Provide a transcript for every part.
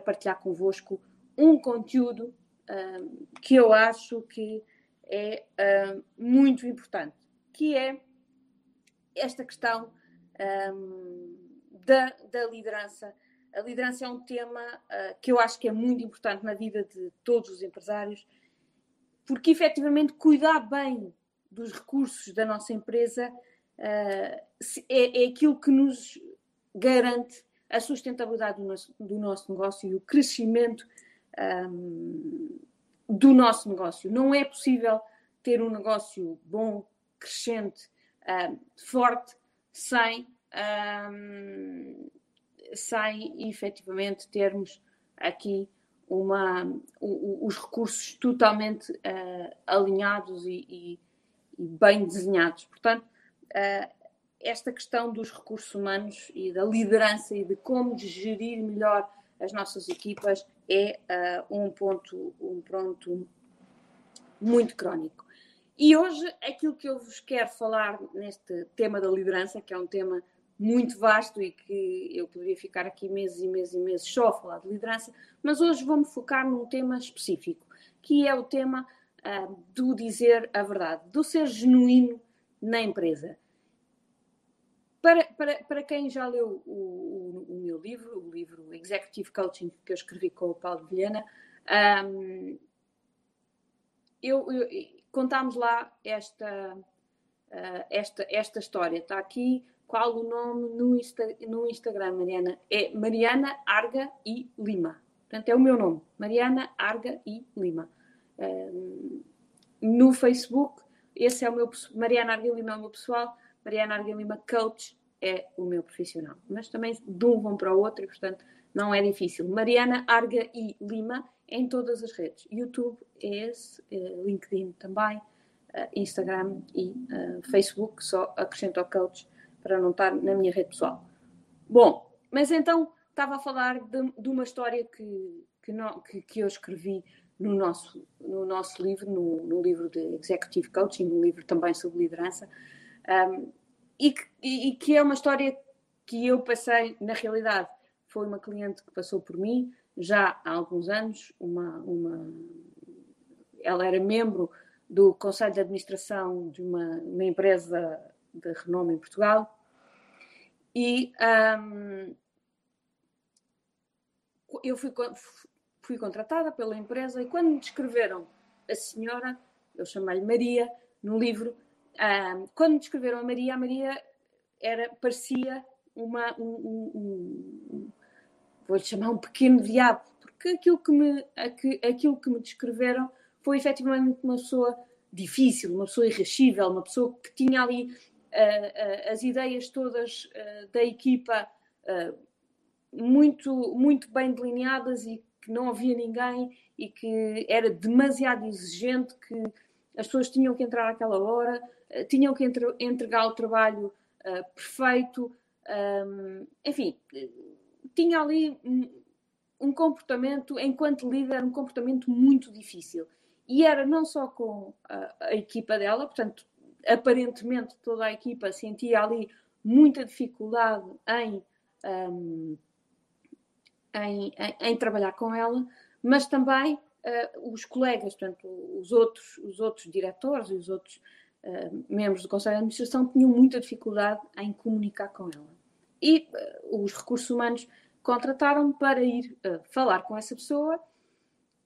para partilhar convosco um conteúdo uh, que eu acho que é uh, muito importante, que é esta questão um, da, da, liderança. A liderança é um tema uh, que eu acho que é muito importante na vida de todos os empresários, porque efetivamente cuidar bem dos recursos da nossa empresa é, é aquilo que nos garante a sustentabilidade do nosso, do nosso negócio e o crescimento um, do nosso negócio. Não é possível ter um negócio bom, crescente, um, forte, sem, um, sem efetivamente termos aqui uma, os recursos totalmente uh, alinhados e, e, e, bem desenhados. Portanto, uh, esta questão dos recursos humanos e da liderança e de como gerir melhor as nossas equipas é uh, um ponto um ponto muito crónico. E hoje aquilo que eu vos quero falar neste tema da liderança, que é um tema muito vasto e que eu poderia ficar aqui meses e meses e meses só a falar de liderança, mas hoje vou-me focar num tema específico, que é o tema uh, do dizer a verdade, do ser genuíno na empresa. Para, para, para quem já leu o, o, o, meu livro, o livro Executive Coaching, que eu escrevi com o Paulo Vilhena, um, eu, eu, contámos lá esta, uh, esta, esta história. Está aqui qual o nome no, Insta, no Instagram, Mariana? É Mariana Arga e Lima. Portanto, é o meu nome, Mariana Arga e Lima. Um, no Facebook, esse é o meu Mariana Arga e Lima é o meu pessoal, Mariana Arga e Lima Coach é o meu profissional. Mas também de um vão para o outro e, portanto, não é difícil. Mariana Arga e Lima em todas as redes. YouTube é esse, eh, LinkedIn também, eh, Instagram e uh, Facebook, só acrescento ao coach para não estar na minha rede pessoal. Bom, mas então estava a falar de, de uma história que, que, não, que, que, eu escrevi no nosso, no nosso livro, no, no, livro de Executive Coaching, no livro também sobre liderança, um, e, que, e que é uma história que eu passei, na realidade, foi uma cliente que passou por mim já há alguns anos, uma, uma, ela era membro do Conselho de Administração de uma, uma empresa de renome em Portugal e um, eu fui, fui contratada pela empresa e quando me descreveram a senhora, eu chamei-lhe Maria no livro, um, quando descreveram a Maria, a Maria era, parecia uma, um, um, vou-lhe chamar um pequeno diabo, porque aquilo que me, aquilo que me descreveram foi efetivamente uma pessoa difícil, uma pessoa irrascível, uma pessoa que tinha ali uh, uh, as ideias todas uh, da equipa muito, muito bem delineadas e que não havia ninguém e que era demasiado exigente, que as pessoas tinham que entrar àquela hora, tinham que entre, entregar o trabalho perfeito, um, enfim, tinha ali um, um comportamento, enquanto líder, um comportamento muito difícil. E era não só com a, a equipa dela, portanto, aparentemente toda a equipa sentia ali muita dificuldade em, um, em, em, em, trabalhar com ela, mas também uh, os colegas, portanto, os outros, os outros diretores e os outros uh, membros do Conselho de Administração tinham muita dificuldade em comunicar com ela. E uh, os recursos humanos contrataram-me para ir falar com essa pessoa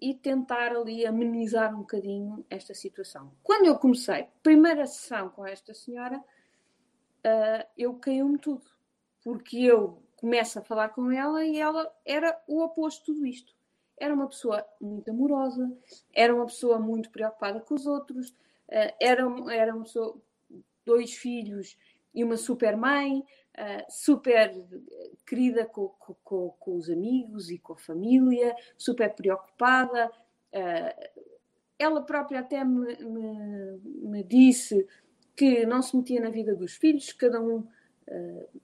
e tentar ali amenizar um bocadinho esta situação. Quando eu comecei, primeira sessão com esta senhora, eu caiu-me tudo, porque eu começo a falar com ela e ela era o oposto de tudo isto. Era uma pessoa muito amorosa, era uma pessoa muito preocupada com os outros, uh, era, era uma pessoa, dois filhos e uma super mãe, uh, super querida com, com, com, os amigos e com a família, super preocupada. Uh, ela própria até me, me, me, disse que não se metia na vida dos filhos, cada um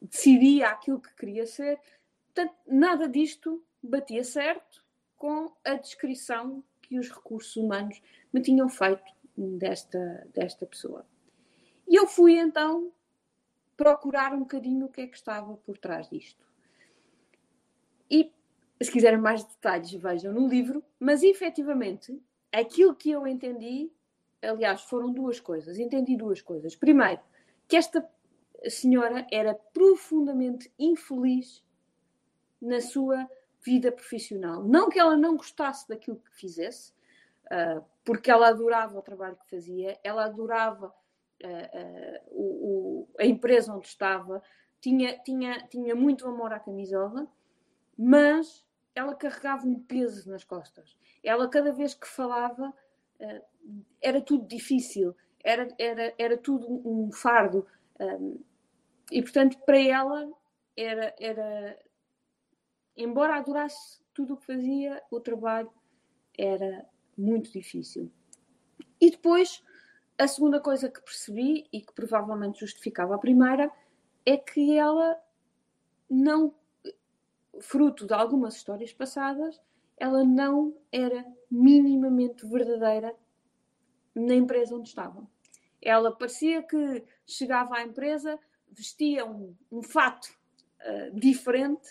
decidia aquilo que queria ser. Portanto, nada disto batia certo com a descrição que os recursos humanos me tinham feito desta, desta pessoa. E eu fui então procurar um bocadinho o que é que estava por trás disto. E se quiserem mais detalhes, vejam no livro, mas efetivamente aquilo que eu entendi, aliás, foram duas coisas. Entendi duas coisas. Primeiro, que esta senhora era profundamente infeliz na sua vida profissional. Não que ela não gostasse daquilo que fizesse, uh, porque ela adorava o trabalho que fazia, ela adorava uh, uh, o, o, a empresa onde estava, tinha, tinha, tinha muito amor à camisola, mas ela carregava um peso nas costas. Ela, cada vez que falava, era tudo difícil, era, era, era tudo um fardo. Um, e, portanto, para ela, era, era, embora adorasse tudo o que fazia, o trabalho era muito difícil. E depois, a segunda coisa que percebi, e que provavelmente justificava a primeira, é que ela não, fruto de algumas histórias passadas, ela não era minimamente verdadeira na empresa onde estava. Ela parecia que chegava à empresa, vestia um, um fato uh, diferente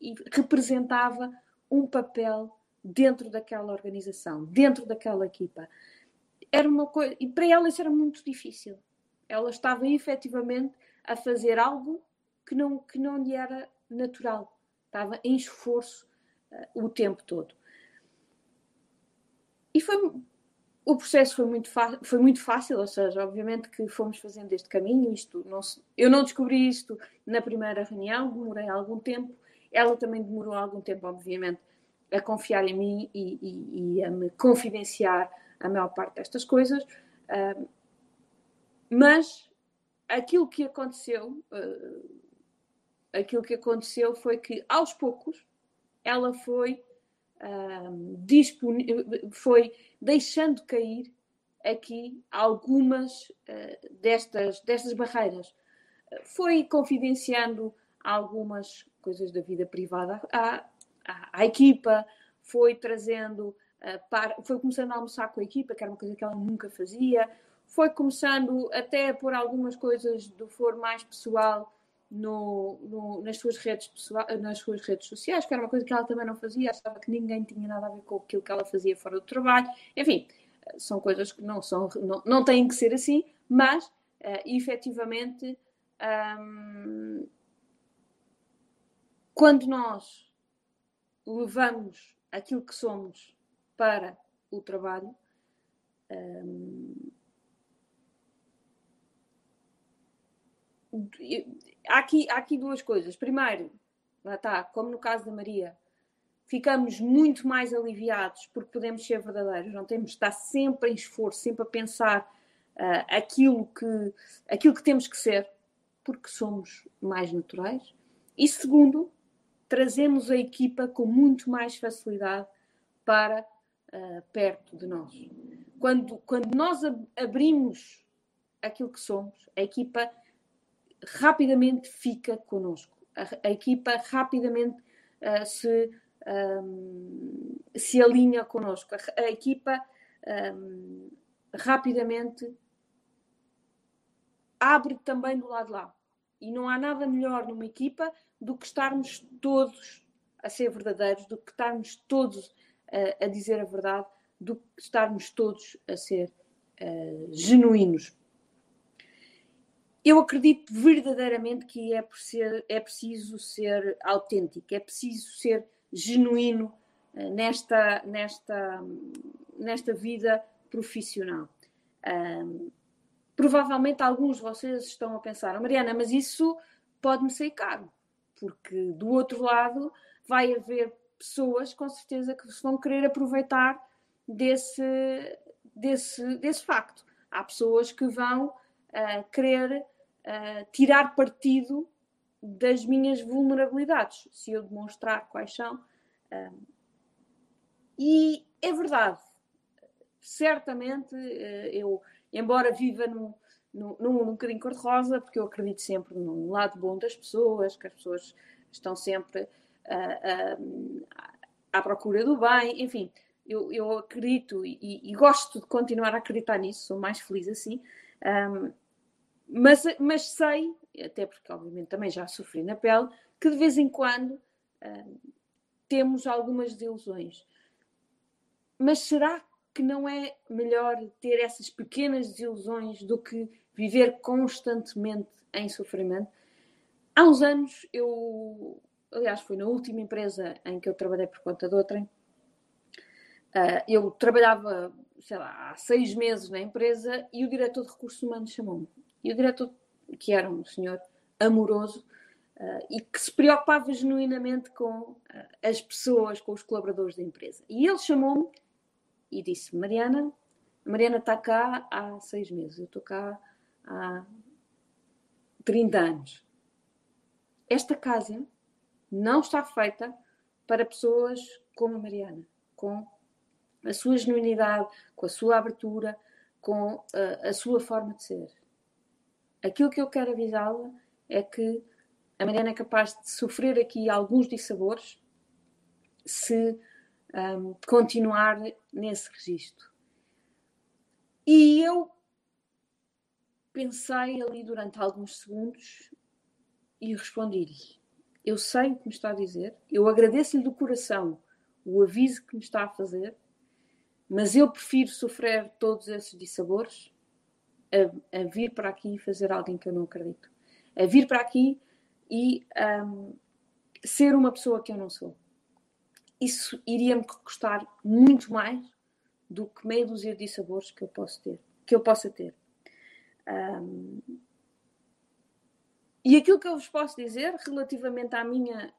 e representava um papel dentro daquela organização, dentro daquela equipa. Era uma coisa, e para ela isso era muito difícil. Ela estava efetivamente a fazer algo que não, que não lhe era natural. Estava em esforço uh, o tempo todo. E foi o processo foi muito, foi muito fácil, ou seja, obviamente que fomos fazendo este caminho. Isto não se, eu não descobri isto na primeira reunião, demorei algum tempo. Ela também demorou algum tempo, obviamente, a confiar em mim e, e, e a me confidenciar a maior parte destas coisas. Uh, mas aquilo que aconteceu, uh, aquilo que aconteceu foi que aos poucos ela foi foi deixando cair aqui algumas uh, destas, destas barreiras. Foi confidenciando algumas coisas da vida privada à, à, à equipa, foi trazendo, uh, para, foi começando a almoçar com a equipa, que era uma coisa que ela nunca fazia, foi começando até por algumas coisas do foro mais pessoal no, no, nas, suas redes pessoal, nas suas redes sociais, que era uma coisa que ela também não fazia, achava que ninguém tinha nada a ver com aquilo que ela fazia fora do trabalho. Enfim, são coisas que não, são, não, não têm que ser assim, mas uh, efetivamente um, quando nós levamos aquilo que somos para o trabalho, um, há aqui, há aqui duas coisas. Primeiro, lá está, como no caso da Maria, ficamos muito mais aliviados porque podemos ser verdadeiros, não temos de estar sempre em esforço, sempre a pensar uh, aquilo, que, aquilo que temos que ser, porque somos mais naturais. E segundo, trazemos a equipa com muito mais facilidade para uh, perto de nós. Quando, quando nós abrimos aquilo que somos, a equipa rapidamente fica connosco. A, a equipa rapidamente uh, se, um, se alinha connosco. A, a equipa um, rapidamente abre também do lado lá. E não há nada melhor numa equipa do que estarmos todos a ser verdadeiros, do que estarmos todos a, a dizer a verdade, do que estarmos todos a ser uh, genuínos. Eu acredito verdadeiramente que é, ser, é preciso ser autêntico, é preciso ser genuíno uh, nesta, nesta, nesta vida profissional. Provavelmente alguns de vocês estão a pensar, oh, Mariana, mas isso pode-me ser caro, porque do outro lado vai haver pessoas com certeza que se vão querer aproveitar desse, desse, desse facto. Há pessoas que vão uh, querer uh, tirar partido das minhas vulnerabilidades, se eu demonstrar quais são. Uh, e é verdade, certamente uh, eu, embora viva num, num, num, num bocadinho cor-de-rosa, porque eu acredito sempre no lado bom das pessoas, que as pessoas estão sempre à procura do bem, enfim, eu, eu acredito e, e, gosto de continuar a acreditar nisso, sou mais feliz assim. Um, mas, mas sei, até porque obviamente também já sofri na pele, que de vez em quando uh, temos algumas desilusões. Mas será que não é melhor ter essas pequenas desilusões do que viver constantemente em sofrimento? Há uns anos, eu, aliás, foi na última empresa em que eu trabalhei por conta de outrem, Uh, eu trabalhava, sei lá, há seis meses na empresa e o diretor de recursos humanos chamou-me. E o diretor, que era um senhor amoroso uh, e que se preocupava genuinamente com uh, as pessoas, com os colaboradores da empresa. E ele chamou-me e disse: Mariana, Mariana está cá há seis meses, eu estou cá há 30 anos. Esta casa não está feita para pessoas como a Mariana, com a sua genuinidade, com a sua abertura, com a, a sua forma de ser. Aquilo que eu quero avisá-la é que a Mariana é capaz de sofrer aqui alguns dissabores se um, continuar nesse registro. E eu pensei ali durante alguns segundos e respondi-lhe: Eu sei o que me está a dizer, eu agradeço-lhe do coração o aviso que me está a fazer mas eu prefiro sofrer todos esses dissabores a, a vir para aqui e fazer algo em que eu não acredito. A vir para aqui e um, ser uma pessoa que eu não sou. Isso iria-me custar muito mais do que meia dúzia de dissabores que eu posso ter, que eu possa ter. Um, e aquilo que eu vos posso dizer relativamente à minha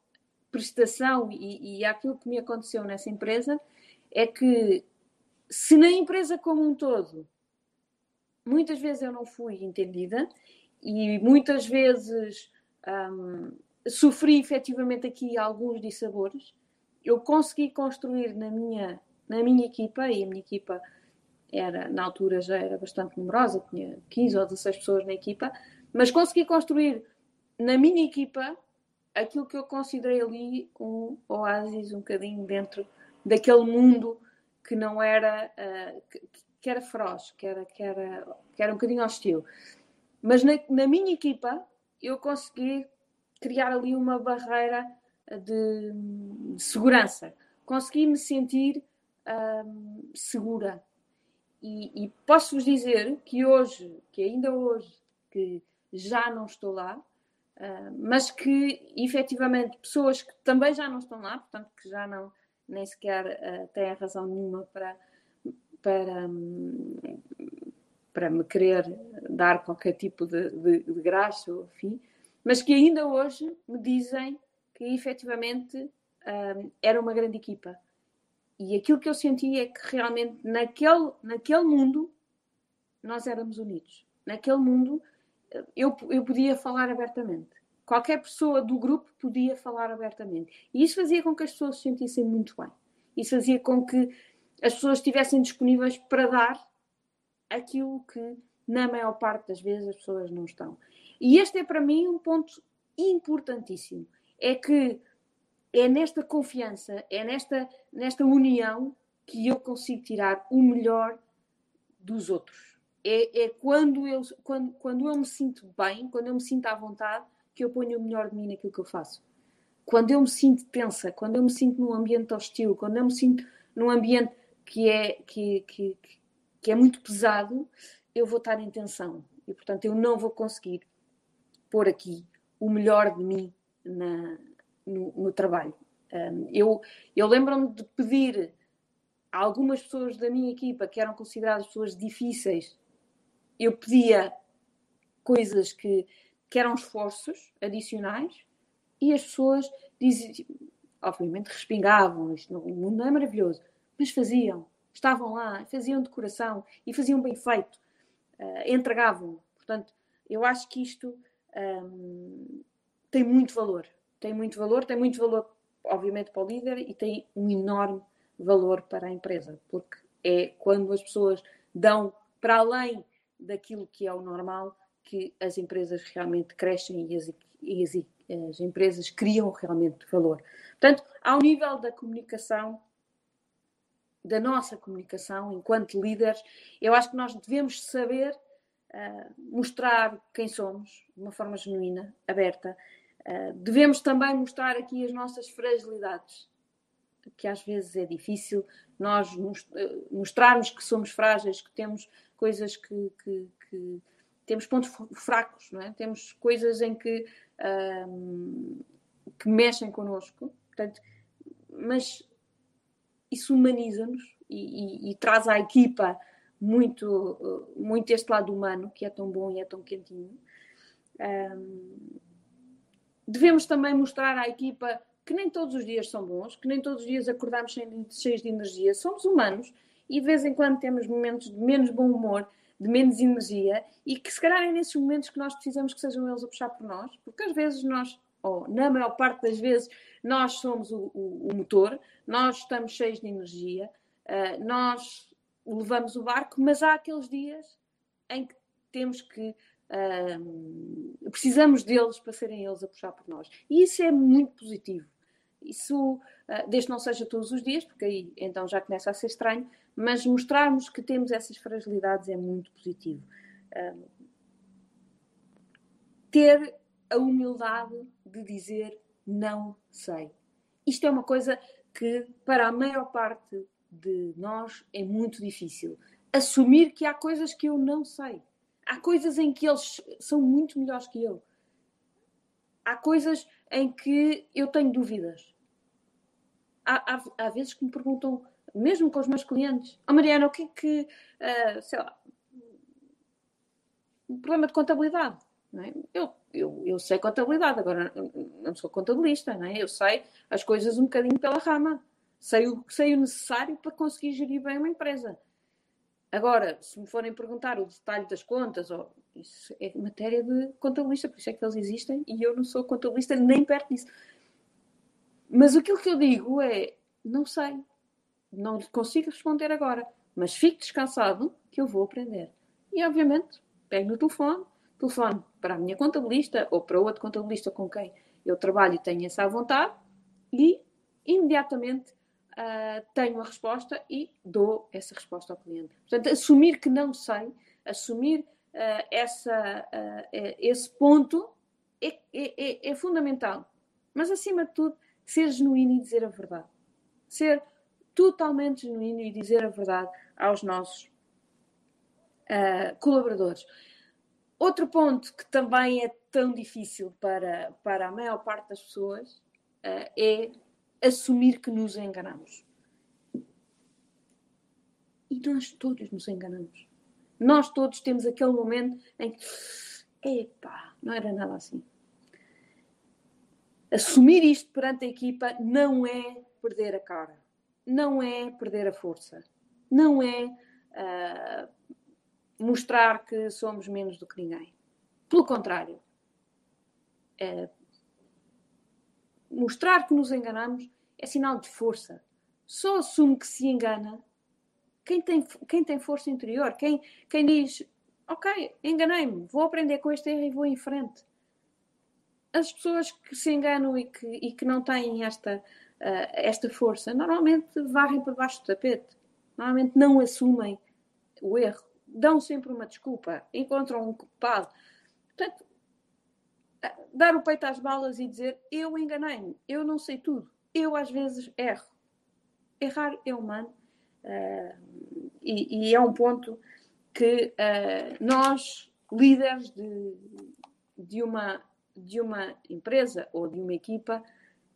prestação e, e àquilo que me aconteceu nessa empresa é que se na empresa como um todo, muitas vezes eu não fui entendida e muitas vezes sofri efetivamente aqui alguns dissabores, eu consegui construir na minha, na minha equipa, e a minha equipa era, na altura já era bastante numerosa, tinha 15 ou 16 pessoas na equipa, mas consegui construir na minha equipa aquilo que eu considerei ali um oásis um bocadinho dentro daquele mundo que não era, uh, que, que, era feroz, que era, que, era, que era um bocadinho hostil. Mas na, na minha equipa eu consegui criar ali uma barreira de, segurança. Consegui me sentir um, segura. E, e posso-vos dizer que hoje, que ainda hoje, que já não estou lá, uh, mas que efetivamente pessoas que também já não estão lá, portanto que já não, nem sequer uh, têm razão nenhuma para, para, um, para me querer dar qualquer tipo de, de, de graça ou fim, mas que ainda hoje me dizem que efetivamente um, era uma grande equipa. E aquilo que eu senti é que realmente naquele, naquele mundo nós éramos unidos. Naquele mundo eu, eu podia falar abertamente qualquer pessoa do grupo podia falar abertamente. E isso fazia com que as pessoas se sentissem muito bem. Isso fazia com que as pessoas estivessem disponíveis para dar aquilo que, na maior parte das vezes, as pessoas não estão. E este é para mim um ponto importantíssimo. É que é nesta confiança, é nesta, nesta união que eu consigo tirar o melhor dos outros. É, é quando, eu, quando, quando eu me sinto bem, quando eu me sinto à vontade, que eu ponho o melhor de mim naquilo que eu faço. Quando eu me sinto tensa, quando eu me sinto num ambiente hostil, quando eu me sinto num ambiente que é, que, que, que é muito pesado, eu vou estar em tensão. E, portanto, eu não vou conseguir pôr aqui o melhor de mim na, no, no trabalho. Eu eu lembro-me de pedir a algumas pessoas da minha equipa que eram consideradas pessoas difíceis, eu pedia coisas que que eram esforços adicionais e as pessoas diziam, obviamente respingavam, isto o mundo não é maravilhoso, mas faziam, estavam lá, faziam de coração e faziam bem feito, uh, entregavam. Portanto, eu acho que isto um, tem muito valor, tem muito valor, tem muito valor, obviamente, para o líder e tem um enorme valor para a empresa, porque é quando as pessoas dão para além daquilo que é o normal que as empresas realmente crescem e as, e as, as empresas criam realmente valor. Portanto, ao nível da comunicação, da nossa comunicação enquanto líderes, eu acho que nós devemos saber uh, mostrar quem somos de uma forma genuína, aberta. Uh, devemos também mostrar aqui as nossas fragilidades. que às vezes é difícil nós eh, mostrarmos que somos frágeis, que temos coisas que, que, que temos pontos fracos, não é? temos coisas em que, um, que mexem connosco, portanto, mas isso humaniza-nos e, e, e, traz à equipa muito, muito este lado humano que é tão bom e é tão quentinho. Um, devemos também mostrar à equipa que nem todos os dias são bons, que nem todos os dias acordamos cheios de energia. Somos humanos e de vez em quando temos momentos de menos bom humor, de menos energia e que se calhar é nesses momentos que nós precisamos que sejam eles a puxar por nós, porque às vezes nós, ou na maior parte das vezes, nós somos o, o, o motor, nós estamos cheios de energia, uh, nós levamos o barco, mas há aqueles dias em que temos que precisamos deles para serem eles a puxar por nós. E isso é muito positivo. Isso, uh, desde que não seja todos os dias, porque aí então já começa a ser estranho, mas mostrarmos que temos essas fragilidades é muito positivo. Ter a humildade de dizer não sei. Isto é uma coisa que, para a maior parte de nós, é muito difícil. Assumir que há coisas que eu não sei. Há coisas em que eles são muito melhores que eu. Há coisas em que eu tenho dúvidas. Há, há, há vezes que me perguntam, mesmo com os meus clientes, oh, Mariana, o que é que, uh, sei lá, um problema de contabilidade. É? Eu, eu, eu sei contabilidade, agora não sou contabilista, não é? eu sei as coisas um bocadinho pela rama, sei o, sei o necessário para conseguir gerir bem uma empresa. Agora, se me forem perguntar o detalhe das contas, ou, isso é matéria de contabilista, por isso é que eles existem e eu não sou contabilista nem perto disso. Mas aquilo que eu digo é: não sei, não consigo responder agora, mas fique descansado que eu vou aprender. E obviamente, pego no telefone, telefone para a minha contabilista ou para outro contabilista com quem eu trabalho e tenho essa vontade e imediatamente uh, tenho a resposta e dou essa resposta ao cliente. Portanto, assumir que não sei, assumir uh, essa, uh, esse ponto é, é, é, é, fundamental. Mas, acima de tudo, ser genuíno e dizer a verdade. Ser totalmente genuíno e dizer a verdade aos nossos colaboradores. Outro ponto que também é tão difícil para, para a maior parte das pessoas é assumir que nos enganamos. E nós todos nos enganamos. Nós todos temos aquele momento em que, epá, não era nada assim. Assumir isto perante a equipa não é perder a cara, não é perder a força, não é uh, mostrar que somos menos do que ninguém. Pelo contrário, é, mostrar que nos enganamos é sinal de força. Só assume que se engana quem tem, quem tem força interior, quem, quem diz: Ok, enganei-me, vou aprender com este erro e vou em frente. As pessoas que se enganam e que, e que não têm esta, uh, esta força normalmente varrem por baixo do tapete, normalmente não assumem o erro, dão sempre uma desculpa, encontram um culpado. Portanto, dar o peito às balas e dizer eu enganei-me, eu não sei tudo, eu às vezes erro. Errar é humano uh, e, e, é um ponto que uh, nós, líderes de, de, uma, de uma empresa ou de uma equipa,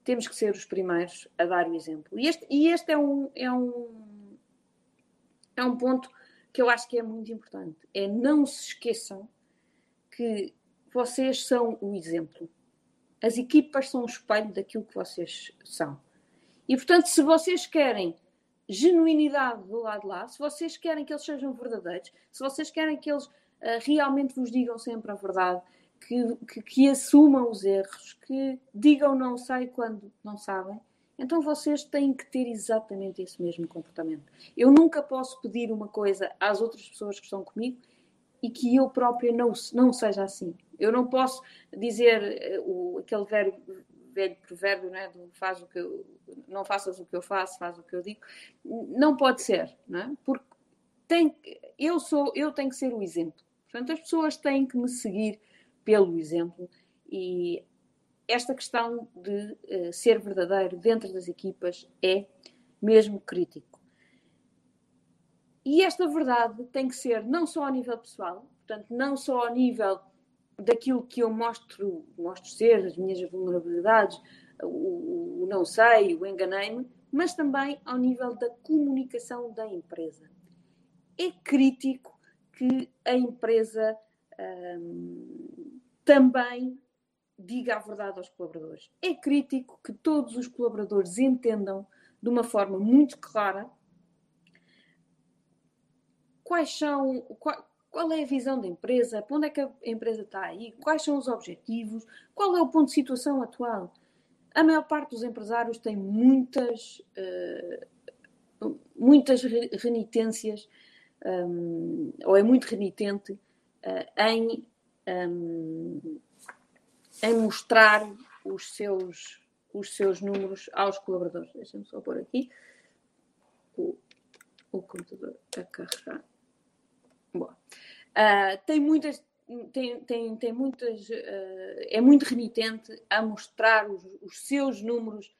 temos que ser os primeiros a dar o exemplo. E este, e este é, um, é, um, é um ponto que eu acho que é muito importante. É não se esqueçam que vocês são o exemplo. As equipas são o espelho daquilo que vocês são. E, portanto, se vocês querem genuinidade do lado de lá, se vocês querem que eles sejam verdadeiros, se vocês querem que eles uh, realmente vos digam sempre a verdade, que, que, que, assumam os erros, que digam não sei quando não sabem, então vocês têm que ter exatamente esse mesmo comportamento. Eu nunca posso pedir uma coisa às outras pessoas que estão comigo e que eu própria não, não seja assim. Eu não posso dizer uh, o, aquele velho, velho provérbio, né, do faz o que eu, não faças o que eu faço, faz o que eu digo. Não pode ser, não é? Porque tem, eu, sou, eu tenho que ser o exemplo. Portanto, as pessoas têm que me seguir pelo exemplo e esta questão de uh, ser verdadeiro dentro das equipas é mesmo crítico. E esta verdade tem que ser não só ao nível pessoal, portanto, não só ao nível daquilo que eu mostro, mostro ser, as minhas vulnerabilidades, o, o não sei, o enganei-me, mas também ao nível da comunicação da empresa. É crítico que a empresa hum, também diga a verdade aos colaboradores. É crítico que todos os colaboradores entendam de uma forma muito clara quais são, qual é a visão da empresa, para onde é que a empresa está aí, quais são os objetivos, qual é o ponto de situação atual. A maior parte dos empresários tem muitas, uh, muitas renitências, um, ou é muito renitente uh, em um, em mostrar os seus, os seus números aos colaboradores. Deixa-me só pôr aqui o, o computador a carregar. Bom, uh, tem muitas. Tem, tem, tem muitas. Uh, é muito remitente a mostrar os, os seus números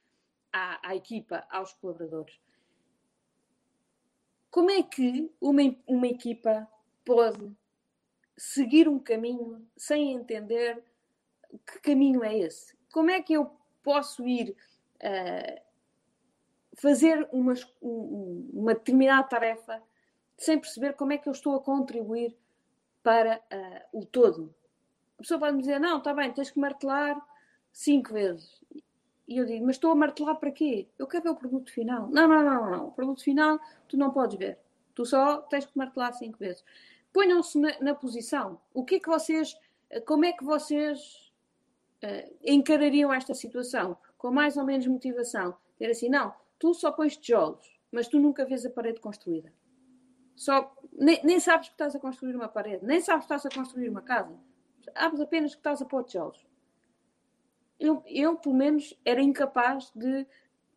à, à equipa, aos colaboradores. Como é que uma, uma equipa pode seguir um caminho sem entender que caminho é esse? Como é que eu posso ir uh, fazer uma, uma determinada tarefa sem perceber como é que eu estou a contribuir para uh, o todo? A pessoa pode me dizer, não, está bem, tens que martelar cinco vezes. E eu digo, mas estou a martelar para quê? Eu quero ver o produto final. Não, não, não, não. O produto final tu não podes ver. Tu só tens que martelar cinco vezes. Ponham-se na, na, posição. O que é que vocês, como é que vocês uh, encarariam esta situação? Com mais ou menos motivação. Ter assim, não, tu só pões tijolos, mas tu nunca vês a parede construída. Só, nem, nem sabes que estás a construir uma parede, nem sabes que estás a construir uma casa. Sabes apenas que estás a pôr tijolos. Eu, eu, pelo menos, era incapaz de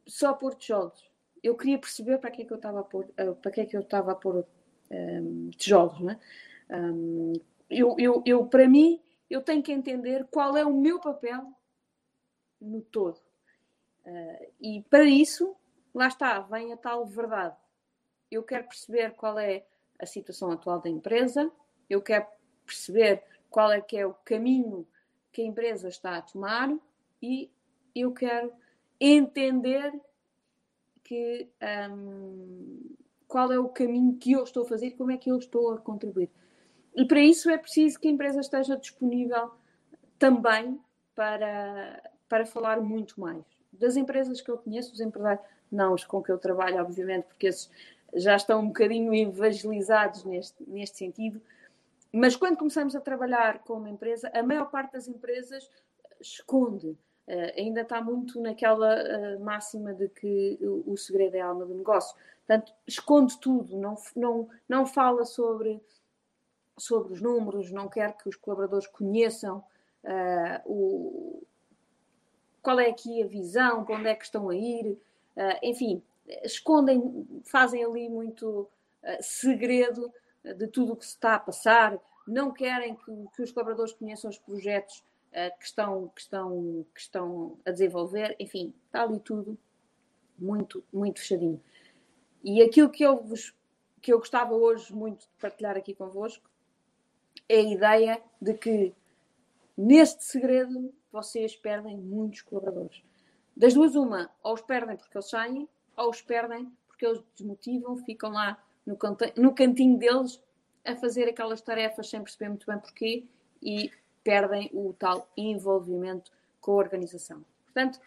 só pôr tijolos. Eu queria perceber para que é que eu estava a pôr, uh, para que é que eu estava a pôr um, tijolos, não é? Um, eu, eu, eu, para mim, eu tenho que entender qual é o meu papel no todo. Uh, e para isso, lá está, vem a tal verdade. Eu quero perceber qual é a situação atual da empresa, eu quero perceber qual é que é o caminho que a empresa está a tomar e eu quero entender que um, qual é o caminho que eu estou a fazer, como é que eu estou a contribuir. E para isso é preciso que a empresa esteja disponível também para, para falar muito mais. Das empresas que eu conheço, os empresários, não os com que eu trabalho, obviamente, porque esses já estão um bocadinho evangelizados neste, neste sentido, mas quando começamos a trabalhar com uma empresa, a maior parte das empresas esconde. Uh, ainda está muito naquela uh, máxima de que o, o segredo é a alma do negócio. Portanto, esconde tudo, não, não, não fala sobre, sobre os números, não quer que os colaboradores conheçam uh, o, qual é aqui a visão, para onde é que estão a ir, enfim, escondem, fazem ali muito uh, segredo de tudo o que se está a passar, não querem que, que os colaboradores conheçam os projetos que, estão, que, estão, que estão a desenvolver, enfim, está ali tudo muito, muito fechadinho. E aquilo que eu, vos, que eu gostava hoje muito de partilhar aqui convosco é a ideia de que neste segredo vocês perdem muitos colaboradores. Das duas, uma, ou os perdem porque eles saem, ou os perdem porque eles desmotivam, ficam lá no, no cantinho deles a fazer aquelas tarefas sem perceber muito bem porquê e perdem o tal envolvimento com a organização. Portanto,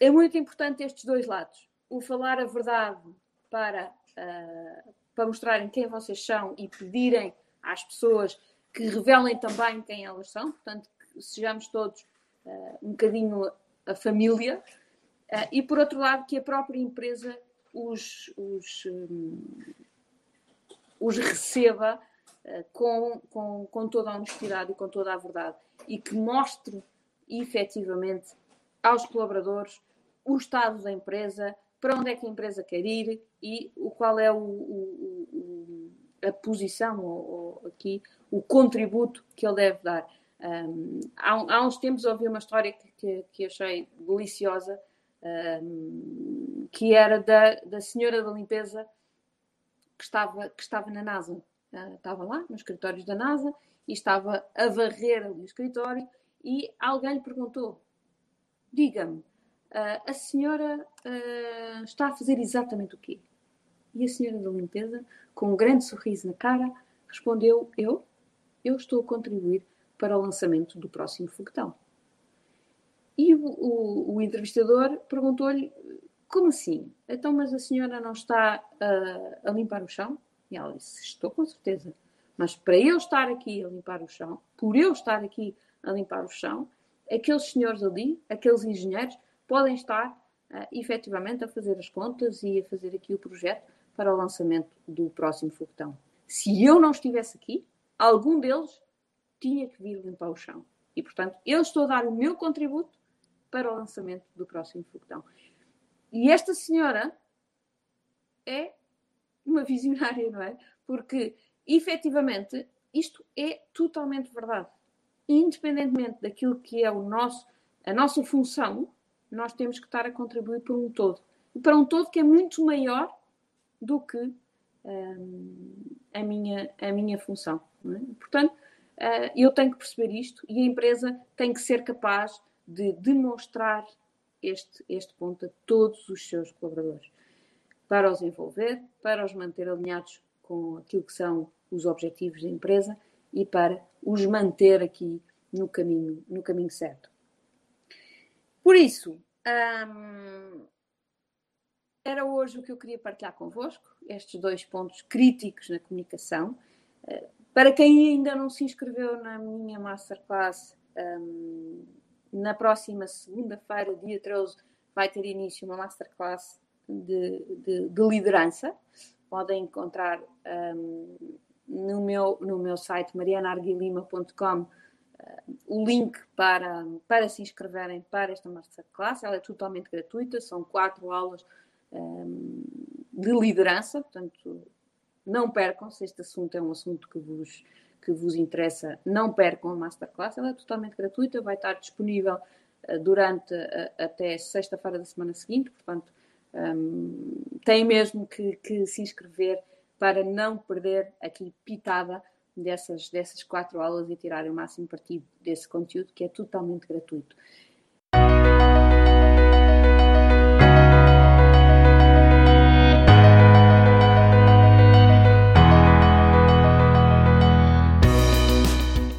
é muito importante estes dois lados. O falar a verdade para, uh, para mostrarem quem vocês são e pedirem às pessoas que revelem também quem elas são, portanto, que sejamos todos uh, um bocadinho a família, e por outro lado, que a própria empresa os, os, um, os receba com, com, com toda a honestidade e com toda a verdade e que mostre efetivamente aos colaboradores o estado da empresa, para onde é que a empresa quer ir e o qual é o, o, o a posição ou, ou, aqui o contributo que ele deve dar. Um, há, há, uns tempos ouvi uma história que, que, que achei deliciosa, que era da, da senhora da limpeza que estava, que estava na NASA. Uh, estava lá, nos escritórios da NASA, e estava a varrer ali o escritório, e alguém lhe perguntou: Diga-me, uh, a senhora uh, está a fazer exatamente o quê? E a senhora da limpeza, com um grande sorriso na cara, respondeu: Eu? Eu estou a contribuir para o lançamento do próximo foguetão. E o, o, o entrevistador perguntou-lhe: Como assim? Então, mas a senhora não está a, a limpar o chão? E ela disse: Estou com certeza. Mas para eu estar aqui a limpar o chão, por eu estar aqui a limpar o chão, aqueles senhores ali, aqueles engenheiros, podem estar uh, efetivamente a fazer as contas e a fazer aqui o projeto para o lançamento do próximo foguetão. Se eu não estivesse aqui, algum deles tinha que vir limpar o chão. E, portanto, eu estou a dar o meu contributo para o lançamento do próximo foguetão. E esta senhora é uma visionária, não é? Porque, efetivamente, isto é totalmente verdade. Independentemente daquilo que é o nosso, a nossa função, nós temos que estar a contribuir para um todo. E para um todo que é muito maior do que hum, a, minha, a minha função. É? Portanto, uh, eu tenho que perceber isto e a empresa tem que ser capaz de demonstrar este, este ponto a todos os seus colaboradores, para os envolver, para os manter alinhados com aquilo que são os objetivos da empresa e para os manter aqui no caminho, no caminho certo. Por isso, hum, era hoje o que eu queria partilhar convosco, estes dois pontos críticos na comunicação. Uh, para quem ainda não se inscreveu na minha masterclass, um, na próxima segunda-feira, dia 13, vai ter início uma masterclass de, de, de liderança. Podem encontrar um, no, meu, no meu site marianarguilima.com uh, o link para, para se inscreverem para esta masterclass. Ela é totalmente gratuita, são quatro aulas um, de liderança, portanto, não percam, se este assunto é um assunto que vos, que vos interessa, não percam a Masterclass, ela é totalmente gratuita, vai estar disponível uh, durante uh, até sexta-feira da semana seguinte, portanto, têm mesmo que, que, se inscrever para não perder aqui pitada dessas, dessas quatro aulas e tirar o máximo partido desse conteúdo que é totalmente gratuito.